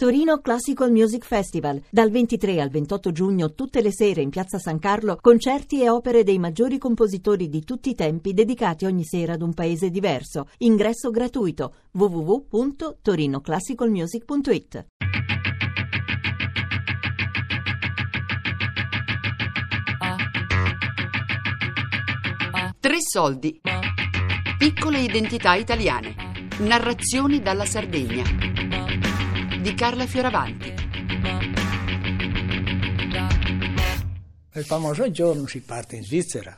Torino Classical Music Festival. Dal 23 al 28 giugno, tutte le sere in Piazza San Carlo, concerti e opere dei maggiori compositori di tutti i tempi dedicati ogni sera ad un paese diverso. Ingresso gratuito. www.torinoclassicalmusic.it. Tre soldi. Piccole identità italiane. Narrazioni dalla Sardegna. Di Carla Fioravanti. Il famoso giorno si parte in Svizzera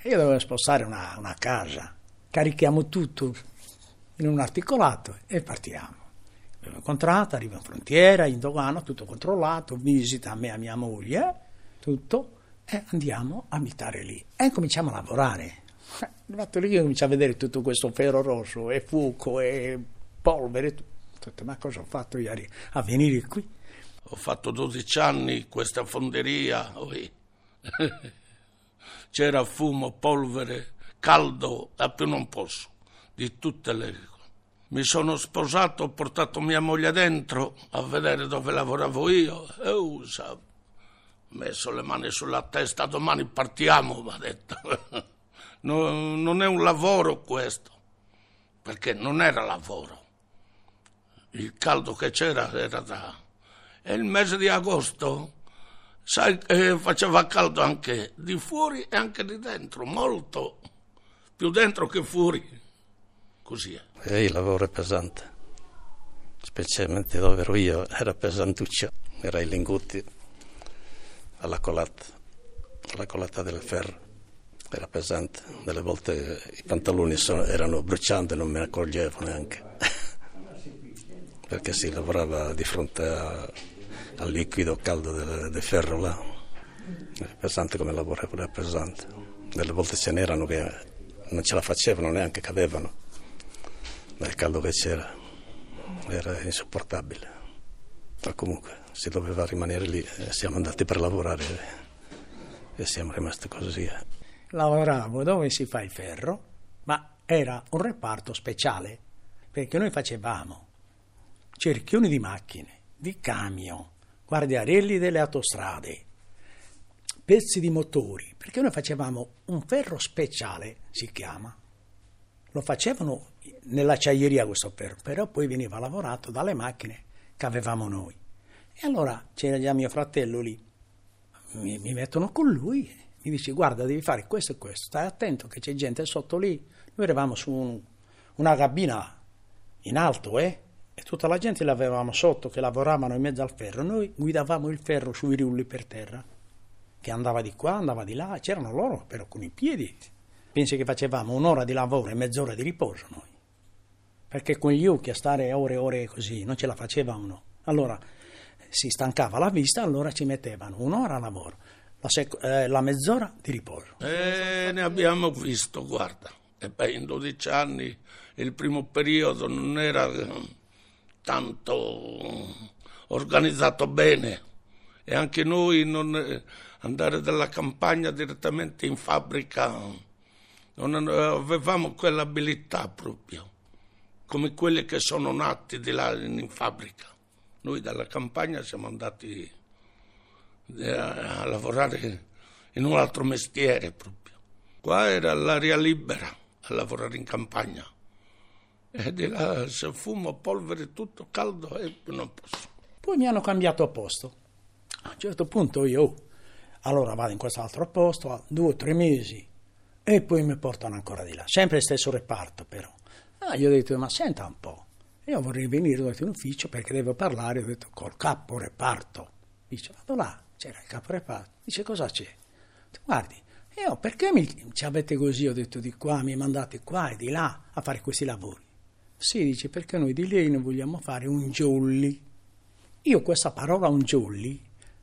e io dovevo spostare una, una casa. Carichiamo tutto in un articolato e partiamo. Abbiamo incontrato, arrivo in frontiera, in dogana, tutto controllato, visita a me e a mia moglie, tutto, e andiamo a abitare lì. E cominciamo a lavorare. Arrivato lì, comincio a vedere tutto questo ferro rosso, e fuoco, e polvere, tutto. Ma cosa ho fatto io a venire qui? Ho fatto 12 anni questa fonderia, c'era fumo, polvere, caldo, a più non posso, di tutte le mi sono sposato, ho portato mia moglie dentro a vedere dove lavoravo io e usa, ho messo le mani sulla testa, domani partiamo, mi ha detto. No, non è un lavoro questo, perché non era lavoro. Il caldo che c'era era da... E il mese di agosto, sai, eh, faceva caldo anche di fuori e anche di dentro, molto, più dentro che fuori. Così è. E il lavoro è pesante, specialmente dove ero io, era pesantuccio, era i lingutti alla colata, alla colata del ferro, era pesante, delle volte i pantaloni erano brucianti non me ne accorgevo neanche, perché si lavorava di fronte a, al liquido caldo del, del ferro là, è pesante come lavoro, era pesante, delle volte ce n'erano che non ce la facevano neanche, cadevano dal caldo che c'era, era insopportabile. Ma comunque si doveva rimanere lì, e siamo andati per lavorare e siamo rimasti così. Lavoravo dove si fa il ferro, ma era un reparto speciale, perché noi facevamo cerchioni di macchine, di camion, guardiarelli delle autostrade, pezzi di motori, perché noi facevamo un ferro speciale, si chiama. Lo facevano nell'acciaieria questo ferro, però poi veniva lavorato dalle macchine che avevamo noi. E allora c'era già mio fratello lì, mi, mi mettono con lui, mi dice guarda devi fare questo e questo, stai attento che c'è gente sotto lì. Noi eravamo su un, una cabina in alto, eh? E tutta la gente l'avevamo sotto che lavoravano in mezzo al ferro. Noi guidavamo il ferro sui rulli per terra, che andava di qua, andava di là, c'erano loro però con i piedi. Pensi che facevamo un'ora di lavoro e mezz'ora di riposo noi perché con gli occhi a stare ore e ore così non ce la facevano. Allora si stancava la vista, allora ci mettevano un'ora a lavoro, la, sec- eh, la mezz'ora di riposo. E ne abbiamo visto, guarda. E beh, in 12 anni il primo periodo non era eh, tanto organizzato bene e anche noi non eh, andare dalla campagna direttamente in fabbrica non avevamo quell'abilità proprio come quelli che sono nati di là in fabbrica. Noi dalla campagna siamo andati eh, a lavorare in un altro mestiere proprio. Qua era l'aria libera a lavorare in campagna. E di là se fumo, polvere, tutto caldo e non posso. Poi mi hanno cambiato posto. A un certo punto io, oh, allora vado in quest'altro posto, due o tre mesi, e poi mi portano ancora di là. Sempre stesso reparto però. Ah, gli ho detto, ma senta un po', io vorrei venire in ufficio perché devo parlare, ho detto, col capo reparto. Dice, vado là, c'era il capo reparto. Dice, cosa c'è? Guardi, io perché mi, ci avete così? Ho detto, di qua, mi mandate qua e di là a fare questi lavori. Sì, dice, perché noi di lei non vogliamo fare un jolly. Io questa parola un jolly,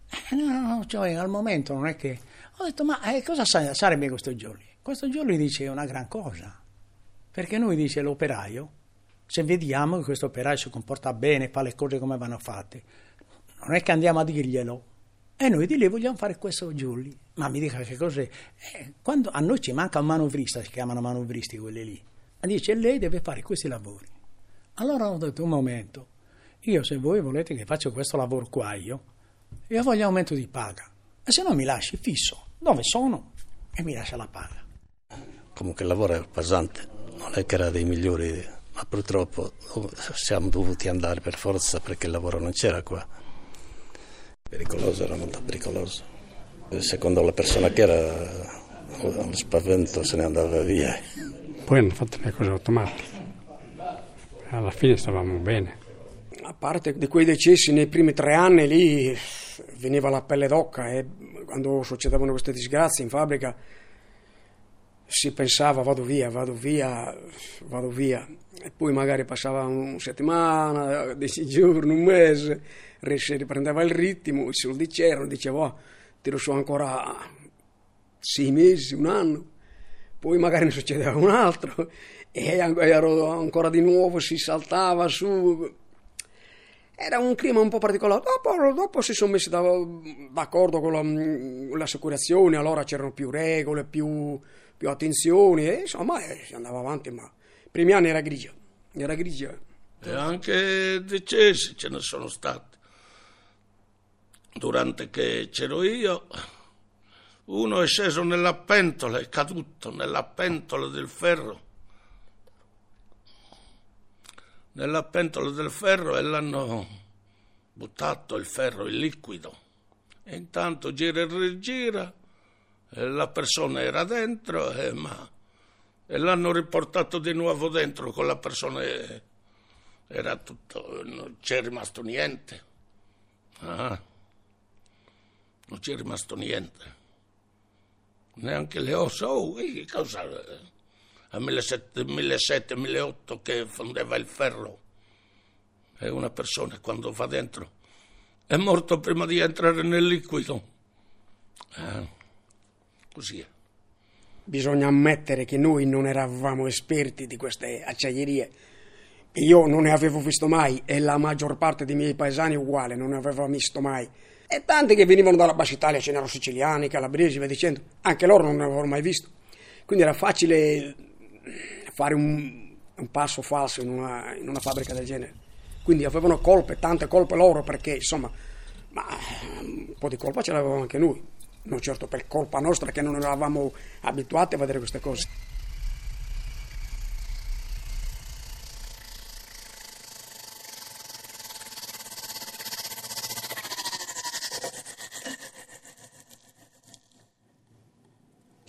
eh, no, no, cioè al momento non è che... Ho detto, ma eh, cosa sarebbe questo jolly? Questo jolly dice una gran cosa perché noi dice l'operaio, se vediamo che questo operaio si comporta bene, fa le cose come vanno fatte, non è che andiamo a dirglielo. E noi di lì vogliamo fare questo Giulli. Ma mi dica che cos'è? Eh, quando a noi ci manca un manovrista, si chiamano manovristi quelli lì. Dice lei deve fare questi lavori. Allora ho detto un momento, io se voi volete che faccia questo lavoro qua io, io voglio aumento di paga. E se no mi lasci fisso, dove sono? E mi lascia la paga. Comunque il lavoro è pesante, non è che era dei migliori, ma purtroppo siamo dovuti andare per forza perché il lavoro non c'era qua. Pericoloso, era molto pericoloso. Secondo la persona che era, lo spavento se ne andava via. Poi hanno fatto le cose automatiche. Alla fine stavamo bene. A parte di quei decessi nei primi tre anni lì veniva la pelle d'occa e quando succedevano queste disgrazie in fabbrica si pensava vado via, vado via, vado via e poi magari passava una settimana, dieci giorni, un mese, si riprendeva il ritmo, i soldi c'erano, dicevo oh, tiro su ancora sei mesi, un anno, poi magari ne succedeva un altro e ero ancora di nuovo, si saltava su. Era un clima un po' particolare. Dopo, dopo si sono messi da, d'accordo con, la, con, le assicurazioni, allora c'erano più regole, più, più attenzioni, e insomma eh, si andava avanti, ma i primi anni era grigia. Era grigia. E anche decessi ce ne sono stati. Durante che c'ero io, uno è sceso nella pentola, è caduto nella pentola del ferro nella pentola del ferro e l'hanno buttato il ferro in liquido. E intanto gira e rigira, e la persona era dentro, e, ma, e l'hanno riportato di nuovo dentro con la persona. Era tutto, non c'è rimasto niente. Ah, non c'è rimasto niente. Neanche le ossa. Oh, cosa? a 1700-1800 che fondeva il ferro. E una persona quando va dentro è morto prima di entrare nel liquido. Eh, così è. Bisogna ammettere che noi non eravamo esperti di queste acciaierie. Io non ne avevo visto mai e la maggior parte dei miei paesani uguale, non ne aveva visto mai. E tanti che venivano dalla Bassa Italia, ce n'erano siciliani, calabresi, via dicendo, anche loro non ne avevano mai visto. Quindi era facile fare un, un passo falso in una, in una, fabbrica del genere. Quindi avevano colpe, tante colpe loro perché insomma, ma un po' di colpa ce l'avevamo anche noi, non certo per colpa nostra che non eravamo abituati a vedere queste cose.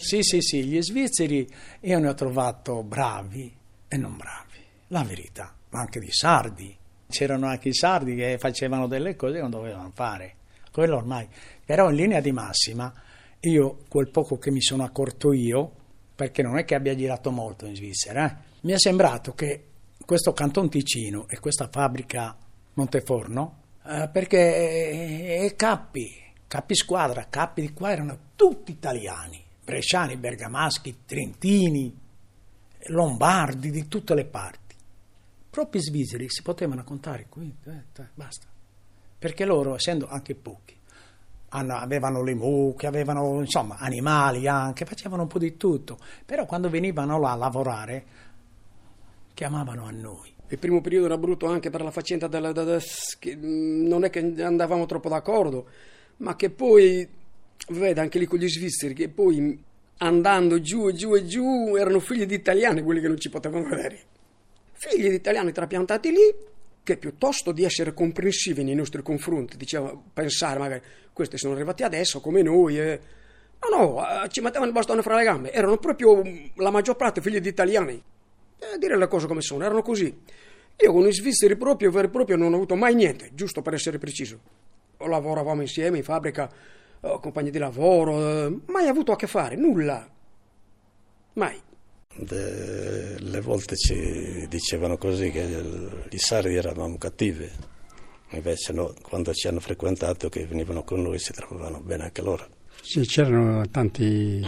Sì, sì, sì, gli svizzeri io ne ho trovato bravi e non bravi, la verità, ma anche di sardi. C'erano anche i sardi che facevano delle cose che non dovevano fare, quello ormai. Però in linea di massima, io quel poco che mi sono accorto io, perché non è che abbia girato molto in Svizzera, eh, mi è sembrato che questo Canton Ticino e questa fabbrica Monteforno, eh, perché eh, Cappi, Cappi squadra, Cappi di qua erano tutti italiani bresciani, bergamaschi, trentini, lombardi di tutte le parti. Proprio i svizzeri si potevano contare qui, eh, basta. Perché loro, essendo anche pochi, avevano le mucche, avevano insomma animali anche, facevano un po' di tutto. Però quando venivano là a lavorare, chiamavano a noi. Il primo periodo era brutto anche per la faccenda della, della, che non è che andavamo troppo d'accordo, ma che poi vede anche lì con gli svizzeri che poi andando giù e giù e giù erano figli di italiani quelli che non ci potevano vedere. Figli di italiani trapiantati lì che piuttosto di essere comprensivi nei nostri confronti, diceva, pensare magari questi sono arrivati adesso come noi, eh. no no, ci mettevano il bastone fra le gambe, erano proprio la maggior parte figli di italiani. Eh, dire le cose come sono, erano così. Io con i svizzeri proprio, veri proprio, non ho avuto mai niente, giusto per essere preciso. Lavoravamo insieme in fabbrica oh, compagni di lavoro, eh, mai avuto a che fare, nulla. Mai. De, le volte ci dicevano così che i sardi eravamo cattivi, invece no, quando ci hanno frequentato che venivano con noi si trovavano bene anche loro. Sì, c'erano tanti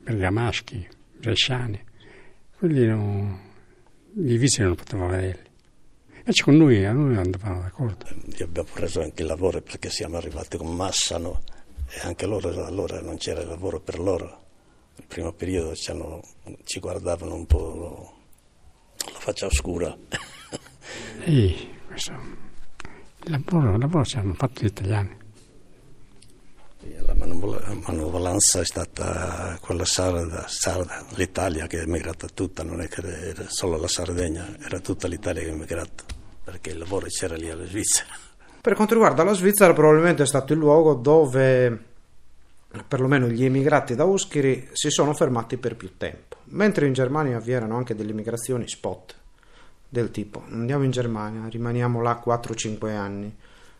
bergamaschi, bresciani, quelli non, i vizi non potevano vederli. Invece con noi, a noi andavano d'accordo. Abbiamo preso anche il lavoro perché siamo arrivati con massa, no? E anche loro allora non c'era lavoro per loro. Nel primo periodo ci, hanno, ci guardavano un po' la faccia oscura. Sì, questo Il lavoro, il lavoro ci hanno fatto gli italiani. La manovalanza è stata quella sarda, sarda, l'Italia che è emigrata tutta, non è che era solo la Sardegna, era tutta l'Italia che è emigrata, perché il lavoro c'era lì alla Svizzera. Per quanto riguarda la Svizzera, probabilmente è stato il luogo dove perlomeno gli emigrati da Uschiri si sono fermati per più tempo, mentre in Germania vi erano anche delle migrazioni spot del tipo andiamo in Germania, rimaniamo là 4-5 anni,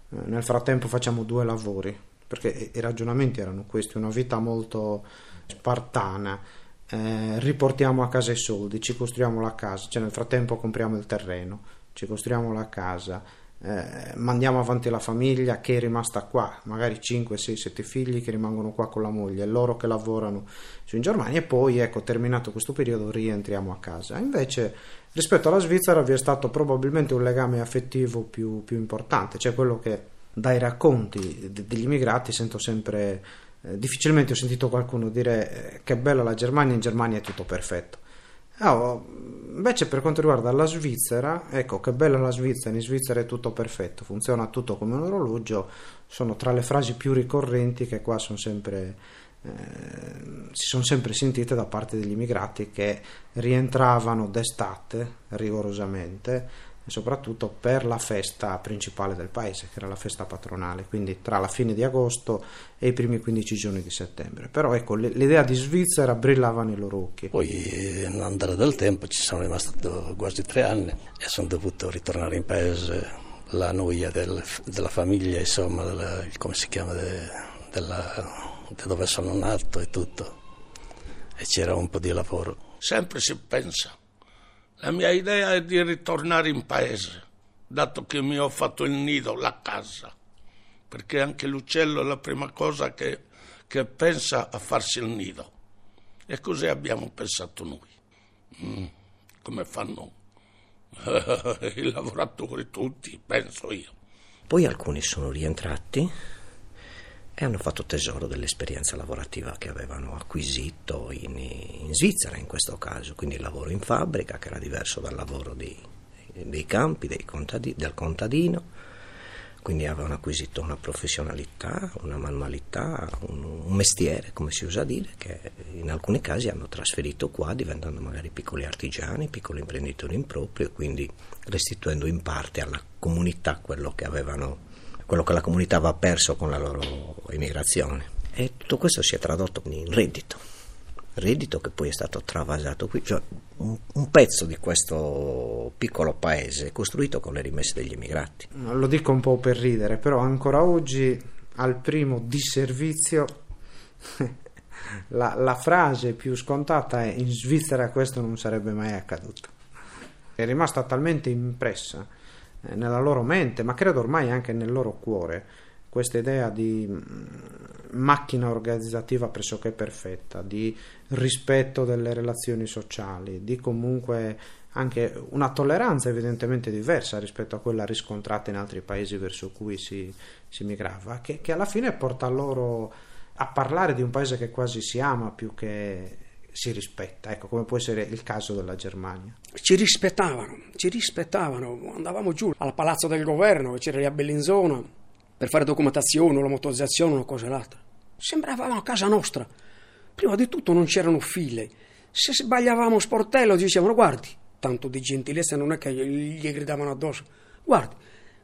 eh, nel frattempo facciamo due lavori, perché i ragionamenti erano questi, una vita molto spartana, eh, riportiamo a casa i soldi, ci costruiamo la casa, cioè nel frattempo compriamo il terreno, ci costruiamo la casa, eh, mandiamo avanti la famiglia che è rimasta qua, magari 5, 6, 7 figli che rimangono qua con la moglie, loro che lavorano su in Germania e poi ecco terminato questo periodo rientriamo a casa. Invece rispetto alla Svizzera vi è stato probabilmente un legame affettivo più, più importante, cioè quello che dai racconti degli immigrati sento sempre, eh, difficilmente ho sentito qualcuno dire eh, che bella la Germania, in Germania è tutto perfetto. Oh, invece per quanto riguarda la Svizzera, ecco che bella la Svizzera, in Svizzera è tutto perfetto, funziona tutto come un orologio, sono tra le frasi più ricorrenti che qua sono sempre, eh, si sono sempre sentite da parte degli immigrati che rientravano d'estate rigorosamente soprattutto per la festa principale del paese, che era la festa patronale, quindi tra la fine di agosto e i primi 15 giorni di settembre. Però ecco, l'idea di Svizzera brillava nei loro occhi. Poi, nell'andare del tempo, ci sono rimasto quasi tre anni e sono dovuto ritornare in paese. La noia del, della famiglia, insomma, della, come si chiama, de, della, di dove sono nato e tutto. E c'era un po' di lavoro. Sempre si pensa la mia idea è di ritornare in paese, dato che mi ho fatto il nido, la casa, perché anche l'uccello è la prima cosa che, che pensa a farsi il nido. E così abbiamo pensato noi. Mm, come fanno i lavoratori tutti, penso io. Poi alcuni sono rientrati e hanno fatto tesoro dell'esperienza lavorativa che avevano acquisito in, in Svizzera in questo caso, quindi il lavoro in fabbrica che era diverso dal lavoro di, dei campi, contadi, del contadino, quindi avevano acquisito una professionalità, una manualità, un, un, mestiere, come si usa dire, che in alcuni casi hanno trasferito qua diventando magari piccoli artigiani, piccoli imprenditori in proprio e quindi restituendo in parte alla comunità quello che avevano quello che la comunità aveva perso con la loro immigrazione. E tutto questo si è tradotto in reddito, reddito che poi è stato travasato qui, cioè un, un, pezzo di questo piccolo paese costruito con le rimesse degli immigrati. Lo dico un po' per ridere, però ancora oggi al primo disservizio la, la frase più scontata è in Svizzera questo non sarebbe mai accaduto. È rimasta talmente impressa nella loro mente, ma credo ormai anche nel loro cuore, questa idea di mm, macchina organizzativa pressoché perfetta, di rispetto delle relazioni sociali, di comunque anche una tolleranza evidentemente diversa rispetto a quella riscontrata in altri paesi verso cui si, si migrava, che, che alla fine porta loro a parlare di un paese che quasi si ama più che si rispetta, ecco come può essere il caso della Germania. Ci rispettavano, ci rispettavano, andavamo giù al palazzo del governo, che c'era lì a Bellinzona, per fare documentazione, la motorizzazione, una cosa e l'altra. Sembravamo a casa nostra. Prima di tutto non c'erano file. Se sbagliavamo sportello dicevano guardi, tanto di gentilezza non è che gli gridavano addosso, guardi,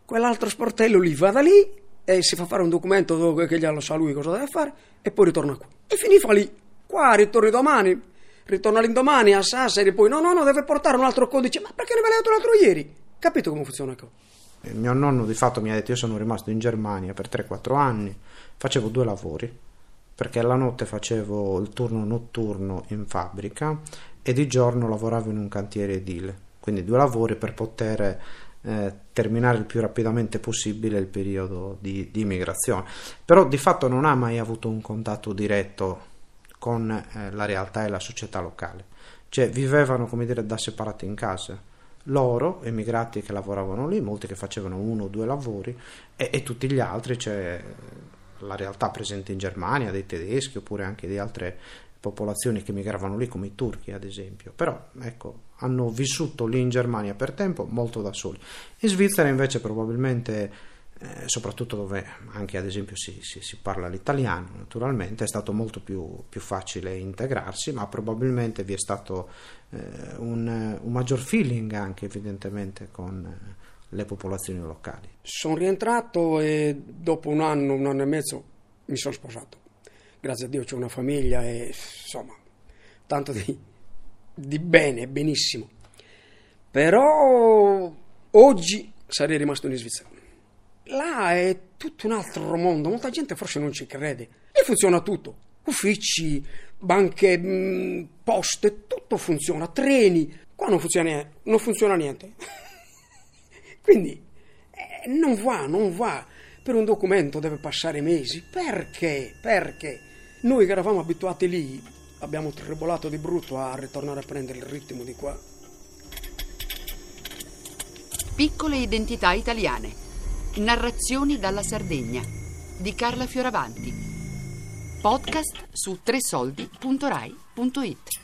quell'altro sportello lì vada lì e si fa fare un documento che glielo sa lui cosa deve fare e poi ritorna qui. E finiva lì Qua ritorni domani, ritorna l'indomani a Sassari, poi no, no, no, deve portare un altro codice. Ma perché ne aveva dato l'altro ieri? Capito come funziona qua? Il mio nonno di fatto mi ha detto io sono rimasto in Germania per 3-4 anni, facevo due lavori, perché la notte facevo il turno notturno in fabbrica e di giorno lavoravo in un cantiere edile, quindi due lavori per poter eh, terminare il più rapidamente possibile il periodo di, di immigrazione. Però di fatto non ha mai avuto un contatto diretto con eh, la realtà e la società locale. Cioè vivevano, come dire, da separati in casa. Loro, emigrati che lavoravano lì, molti che facevano uno o due lavori, e, e tutti gli altri, cioè la realtà presente in Germania, dei tedeschi oppure anche di altre popolazioni che migravano lì, come i turchi ad esempio. Però, ecco, hanno vissuto lì in Germania per tempo molto da soli. In Svizzera invece probabilmente eh, soprattutto dove anche ad esempio si, si, si, parla l'italiano naturalmente, è stato molto più, più facile integrarsi, ma probabilmente vi è stato eh, un, un, maggior feeling anche evidentemente con eh, le popolazioni locali. Sono rientrato e dopo un anno, un anno e mezzo mi sono sposato. Grazie a Dio c'ho una famiglia e insomma, tanto di, di bene, benissimo. Però oggi sarei rimasto in Svizzera. Là è tutto un altro mondo, molta gente forse non ci crede. E funziona tutto. Uffici, banche, mm, poste, tutto funziona, treni. Qua non funziona, non funziona niente. Quindi eh, non va, non va. Per un documento deve passare mesi. Perché? Perché? Noi che eravamo abituati lì abbiamo tribolato di brutto a ritornare a prendere il ritmo di qua. Piccole identità italiane Narrazioni dalla Sardegna di Carla Fioravanti. Podcast su tresoldi.rai.it.